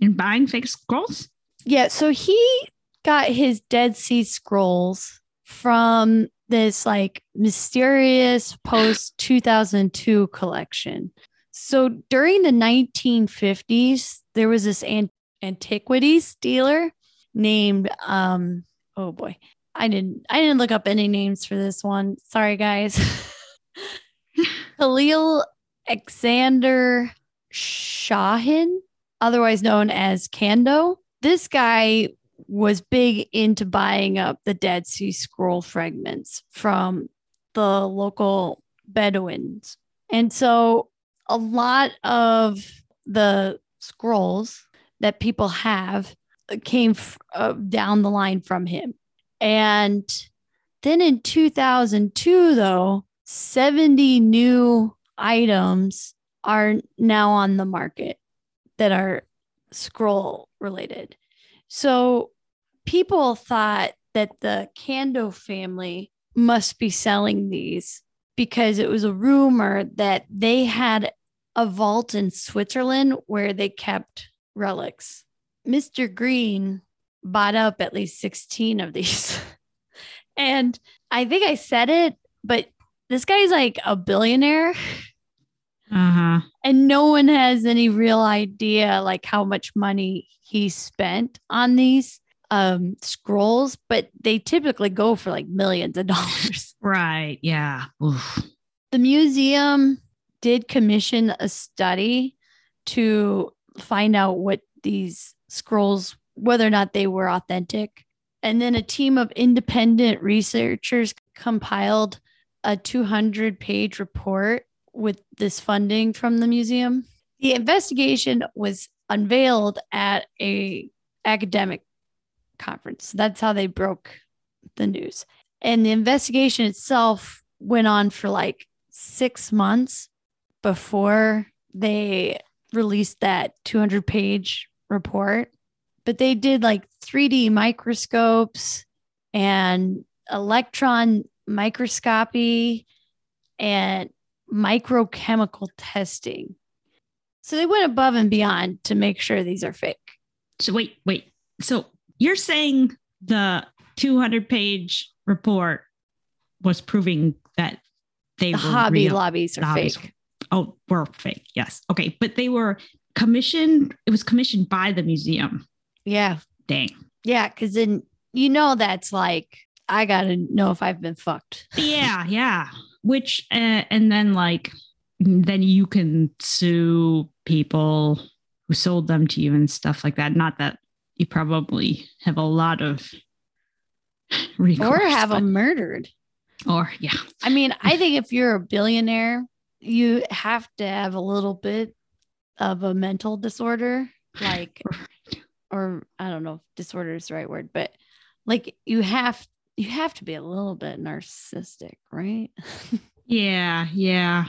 and buying fake scrolls? Yeah, so he got his Dead Sea Scrolls from this like mysterious post 2002 collection. So during the 1950s, there was this an- antiquities dealer named um oh boy, I didn't I didn't look up any names for this one. Sorry guys. [laughs] Khalil Alexander Shahin, otherwise known as Kando. This guy was big into buying up the Dead Sea Scroll fragments from the local Bedouins. And so a lot of the scrolls that people have came f- uh, down the line from him. And then in 2002, though, 70 new items are now on the market that are scroll related. So people thought that the Kando family must be selling these because it was a rumor that they had a vault in Switzerland where they kept relics. Mr. Green bought up at least 16 of these. [laughs] and I think I said it, but this guy's like a billionaire Uh huh. and no one has any real idea like how much money he spent on these um scrolls but they typically go for like millions of [laughs] dollars Right. Yeah. Oof. the museum did commission a study to find out what these scrolls whether or not they were authentic and then a team of independent researchers compiled a 200 page report with this funding from the museum the investigation was unveiled at a academic conference that's how they broke the news and the investigation itself went on for like six months before they released that 200 page report. But they did like 3D microscopes and electron microscopy and microchemical testing. So they went above and beyond to make sure these are fake. So wait, wait. So you're saying the 200 page report was proving that they The were hobby real. lobbies are hobbies fake. Oh, were fake. Yes. Okay. But they were commissioned. It was commissioned by the museum. Yeah. Dang. Yeah. Cause then you know that's like, I gotta know if I've been fucked. Yeah. Yeah. Which, uh, and then like, then you can sue people who sold them to you and stuff like that. Not that you probably have a lot of [laughs] recourse, or have but- them murdered. or yeah. I mean, I [laughs] think if you're a billionaire, you have to have a little bit of a mental disorder, like, [laughs] or I don't know if disorder is the right word, but like you have you have to be a little bit narcissistic, right? Yeah, yeah.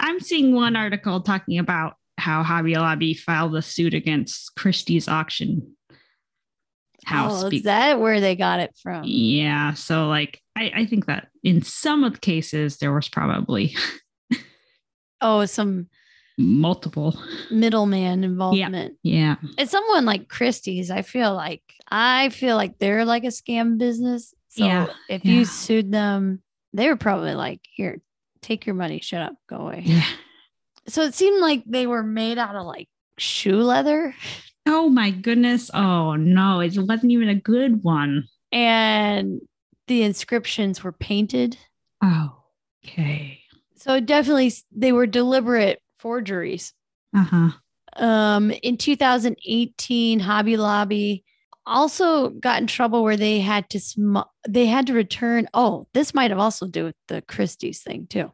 I'm seeing one article talking about how Hobby Lobby filed a suit against Christie's auction house. Oh, be- is that where they got it from? yeah. So, like, I, I think that in some of the cases, there was probably [laughs] Oh, some multiple. middleman involvement. Yeah. It's someone like Christie's. I feel like I feel like they're like a scam business. So Yeah, if yeah. you sued them, they were probably like, "Here, take your money, shut up, go away." Yeah. So it seemed like they were made out of like shoe leather, Oh my goodness. Oh no, it wasn't even a good one. and the inscriptions were painted. Oh, okay. So definitely, they were deliberate forgeries. Uh huh. um in 2018 hobby lobby also got in trouble where they had to sm- they had to return oh this might have also do with the christie's thing too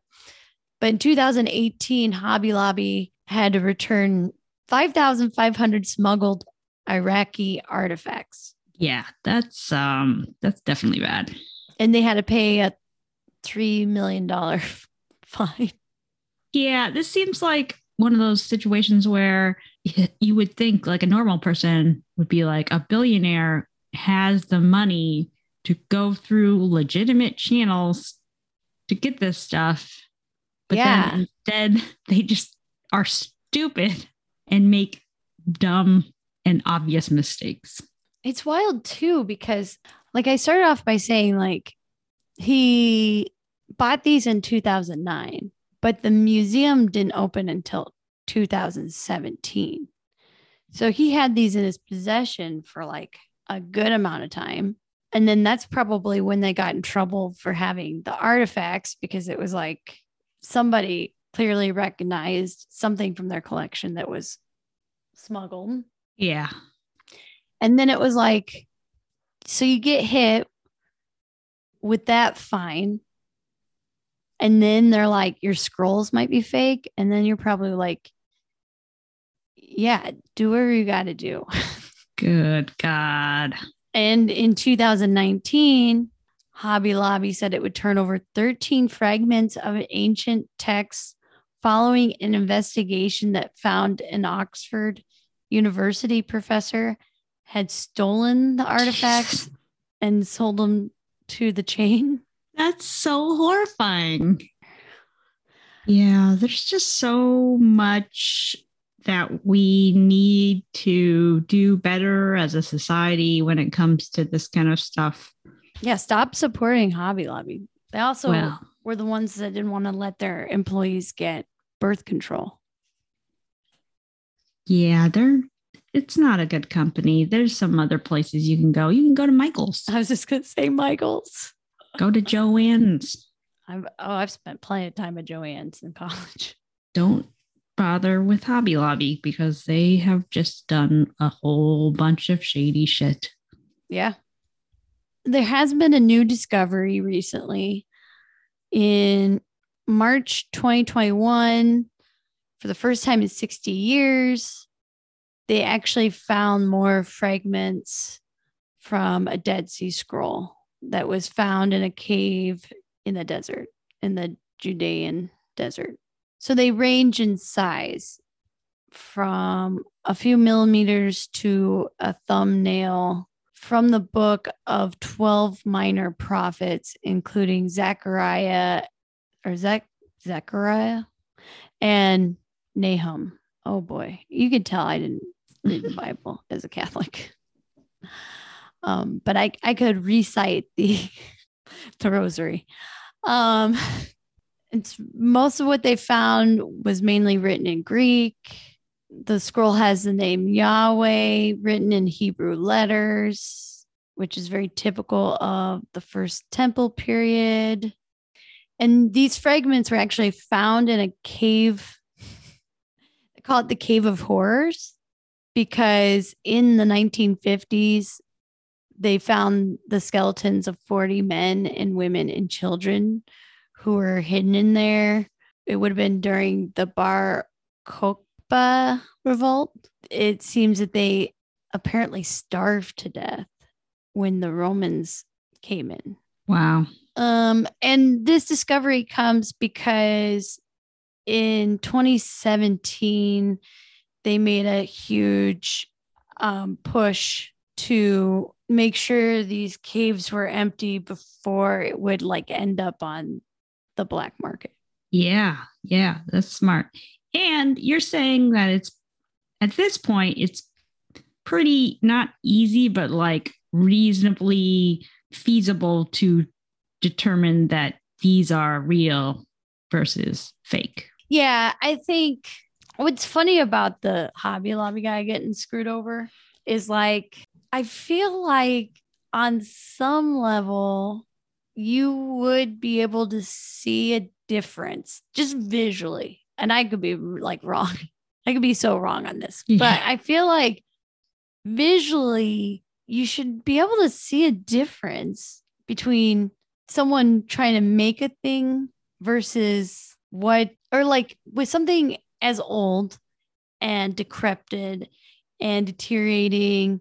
but in 2018 hobby lobby had to return 5500 smuggled iraqi artifacts Yeah, that's um, that's definitely bad. and they had to pay a three million dollar [laughs] fine Yeah, this seems like one of those situations where you would think like a normal person would be like a billionaire has the money to go through legitimate channels to get this stuff. But Yeah. then instead [laughs] they just are stupid and make dumb and obvious mistakes. It's wild too because like I started off by saying like he bought these in 2009, but the museum didn't open until 2017. So he had these in his possession for like a good amount of time. And then that's probably when they got in trouble for having the artifacts because it was like somebody clearly recognized something from their collection that was smuggled. Yeah. And then it was like, so you get hit with that fine. And then they're like, your scrolls might be fake. And then you're probably like, yeah, do whatever you got to do. [laughs] Good God. And in 2019, Hobby Lobby said it would turn over 13 fragments of ancient text following an investigation that found an Oxford University professor had stolen the artifacts Jesus. and sold them to the chain. That's so horrifying. Yeah, there's just so much that we need to do better as a society when it comes to this kind of stuff. Yeah, stop supporting Hobby Lobby. They also Well. Were the ones that didn't want to let their employees get birth control. Yeah, they're it's not a good company. There's some other places you can go. You can go to Michael's, I was just going to say Michael's. go to Joanne's. I've oh, I've spent plenty of time at Joanne's in college. Don't bother with Hobby Lobby because they have just done a whole bunch of shady shit. Yeah. There has been a new discovery recently in March 2021 for the first time in 60 years. They actually found more fragments from a Dead Sea Scroll that was found in a cave in the desert, in the Judean desert. So they range in size from a few millimeters to a thumbnail from the book of 12 minor prophets, including Zechariah or Zech, Zechariah and Nahum. Oh boy, you could tell I didn't read the [laughs] Bible as a Catholic. Um, but I, I could recite the, [laughs] the rosary. Um, [laughs] it's most of what they found was mainly written in Greek. The scroll has the name Yahweh written in Hebrew letters, which is very typical of the first temple period. And these fragments were actually found in a cave. [laughs] They call it the Cave of Horrors because in the 1950s, they found the skeletons of 40 men and women and children who were hidden in there. It would have been during the Bar Kokhba revolt. It seems that they apparently starved to death when the Romans came in. Wow. Um, and this discovery comes because in 2017, they made a huge um, push to make sure these caves were empty before it would like end up on the black market. Yeah, yeah, that's smart. And you're saying that it's at this point, it's pretty not easy, but like reasonably feasible to determine that these are real versus fake. Yeah, I think what's funny about the Hobby Lobby guy getting screwed over is like, I feel like on some level, you would be able to see a difference just visually. And I could be like wrong. [laughs] I could be so wrong on this, yeah. but I feel like visually, you should be able to see a difference between someone trying to make a thing versus what, or like with something as old and decrepit and deteriorating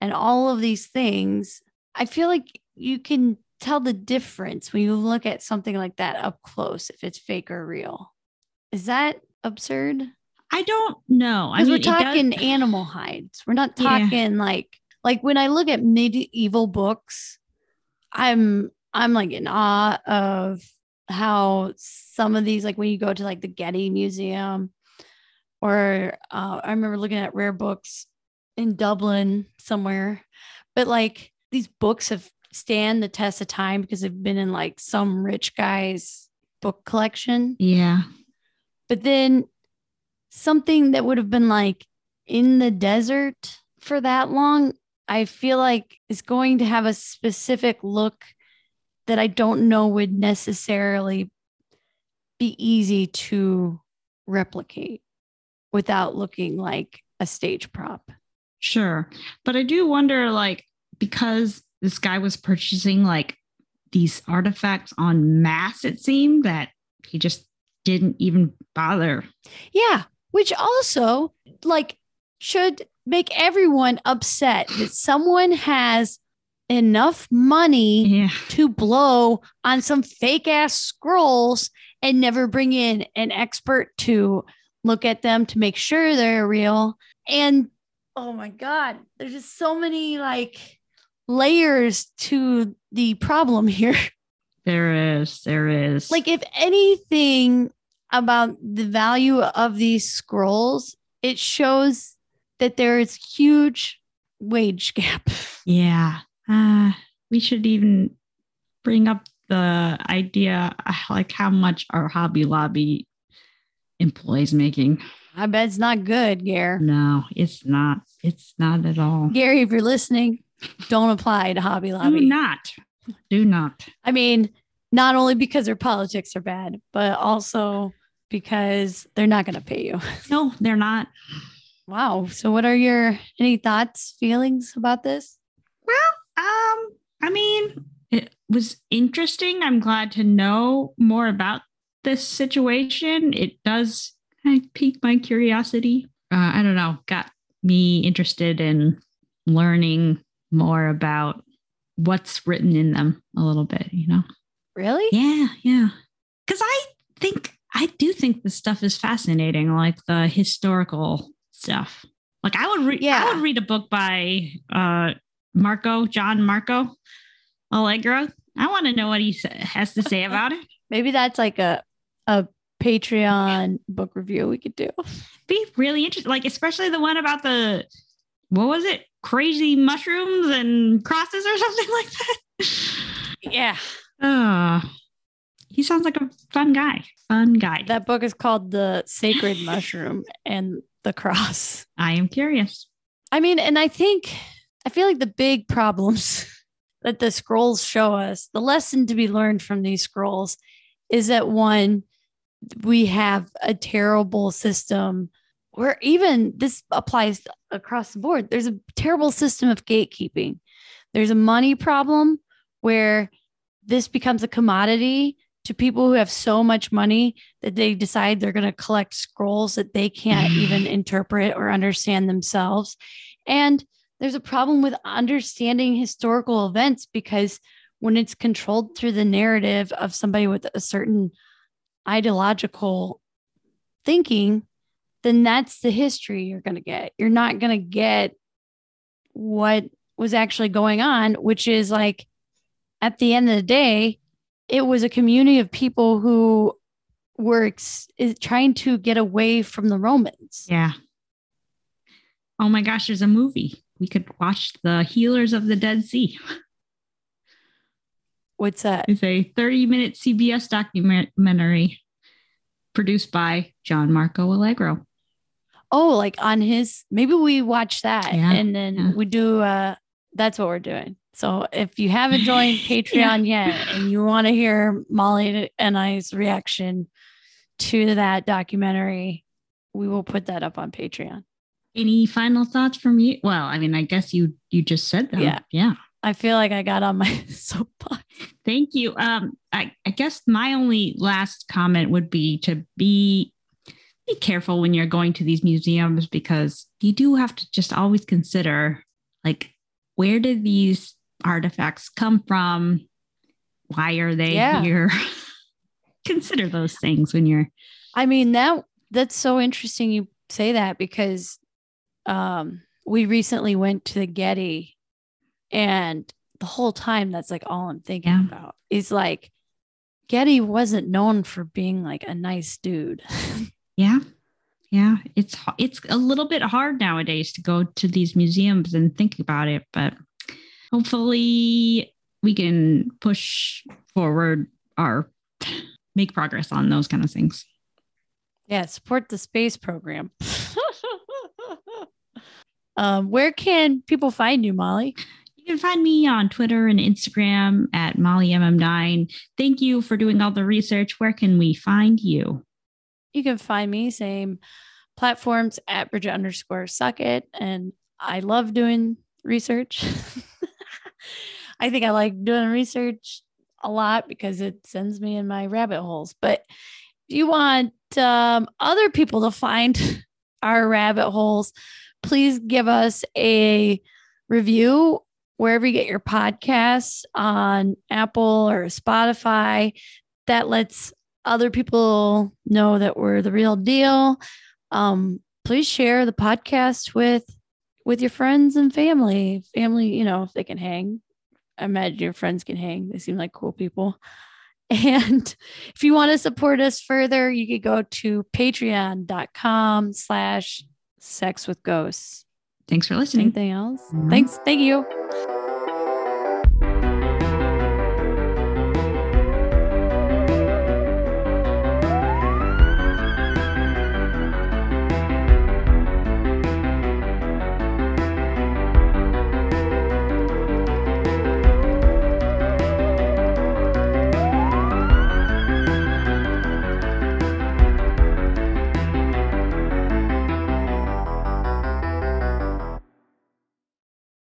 and all of these things. I feel like you can tell the difference when you look at something like that up close if it's fake or real. Is that absurd? I don't know. I mean, we're talking does... [sighs] animal hides. We're not talking yeah. like like when I look at medieval books, I'm I'm like in awe of how some of these, like when you go to like the Getty Museum, or uh, I remember looking at rare books in Dublin somewhere, but like these books have stand the test of time because they've been in like some rich guy's book collection. Yeah. But then something that would have been like in the desert for that long, I feel like is going to have a specific look that I don't know would necessarily be easy to replicate without looking like a stage prop. Sure. But I do wonder like because this guy was purchasing like these artifacts on mass, it seemed that he just didn't even bother. Yeah which also like should make everyone upset that [sighs] someone has enough money yeah. to blow on some fake ass scrolls and never bring in an expert to look at them to make sure they're real. And oh my God, there's just so many like layers to the problem [laughs] here. There is, there is. Like, if anything, about the value of these scrolls, it shows that there is huge wage gap. [laughs] Yeah. Uh, we should even bring up the idea uh, like how much our Hobby Lobby employees making. I bet it's not good, Gare. No, it's not. It's not at all. Gary, if you're listening, don't apply to Hobby Lobby. Do not. Do not. I mean, not only because their politics are bad, but also because they're not going to pay you. [laughs] No, they're not. Wow. So what are your any thoughts, feelings about this? Well, um, I mean, it was interesting. I'm glad to know more about this situation. It does kind of pique my curiosity. Uh, I don't know, got me interested in learning more about what's written in them a little bit, you know? Really? Yeah, yeah. Because I think I do think this stuff is fascinating, like the historical stuff. Like I would read, yeah. I would read a book by uh, Marco John Marco Allegro. I want to know what he has to say about it. [laughs] Maybe that's like a a Patreon book review we could do. Be really interesting, like especially the one about the what was it, crazy mushrooms and crosses or [laughs] something like that. Yeah. Uh, he sounds like a fun guy. Fun guy. That book is called The Sacred Mushroom and the Cross. I am curious. I mean, and I think I feel like the big problems [laughs] that the scrolls show us, the lesson to be learned from these scrolls is that one, we have a terrible system where even this applies across the board. There's a terrible system of gatekeeping. There's a money problem where this becomes a commodity to people who have so much money that they decide they're going to collect scrolls that they can't [sighs] even interpret or understand themselves. And there's a problem with understanding historical events because when it's controlled through the narrative of somebody with a certain ideological thinking, then that's the history you're going to get. You're not going to get what was actually going on, which is like at the end of the day, it was a community of people who were ex- trying to get away from the Romans. Yeah. Oh my gosh, there's a movie. We could watch The Healers of the Dead Sea. [laughs] What's that? It's a 30 minute CBS documentary produced by John Marco Allegro. Oh, like on his, maybe we watch that Yeah, and then yeah. we do, uh, that's what we're doing. So if you haven't joined [laughs] Patreon yet and you want to hear Molly and I's reaction to that documentary, we will put that up on Patreon. Any final thoughts from you? Well, I mean, I guess you you just said that. Yeah. Yeah. I feel like I got on my [laughs] soapbox. Thank you. Um, I, I guess my only last comment would be to be be careful when you're going to these museums because you do have to just always consider like where did these artifacts come from? Why are they Yeah. here? [laughs] consider those things when you're I mean that that's so interesting you say that because um we recently went to the Getty and the whole time that's like all I'm thinking Yeah. about is like Getty wasn't known for being like a nice dude. [laughs] Yeah. Yeah, it's it's a little bit hard nowadays to go to these museums and think about it, but hopefully we can push forward our make progress on those kind of things. yeah, support the space program. [laughs] um where can people find you, Molly? You can find me on Twitter and Instagram at MollyMM9. Thank you for doing all the research. Where can we find you? You can find me same platforms at Bridget underscore suck it. And I love doing research. [laughs] I think I like doing research a lot because it sends me in my rabbit holes. But if you want um, other people to find [laughs] our rabbit holes, please give us a review wherever you get your podcasts on Apple or Spotify. That lets other people know that we're the real deal. Um, please share the podcast with with your friends and family. Family, you know, if they can hang. I imagine your friends can hang. They seem like cool people. [laughs] And if you want to support us further, you could go to patreon.com slash sex with ghosts. Thanks for listening. Anything else? Mhm. Thanks. Thank you.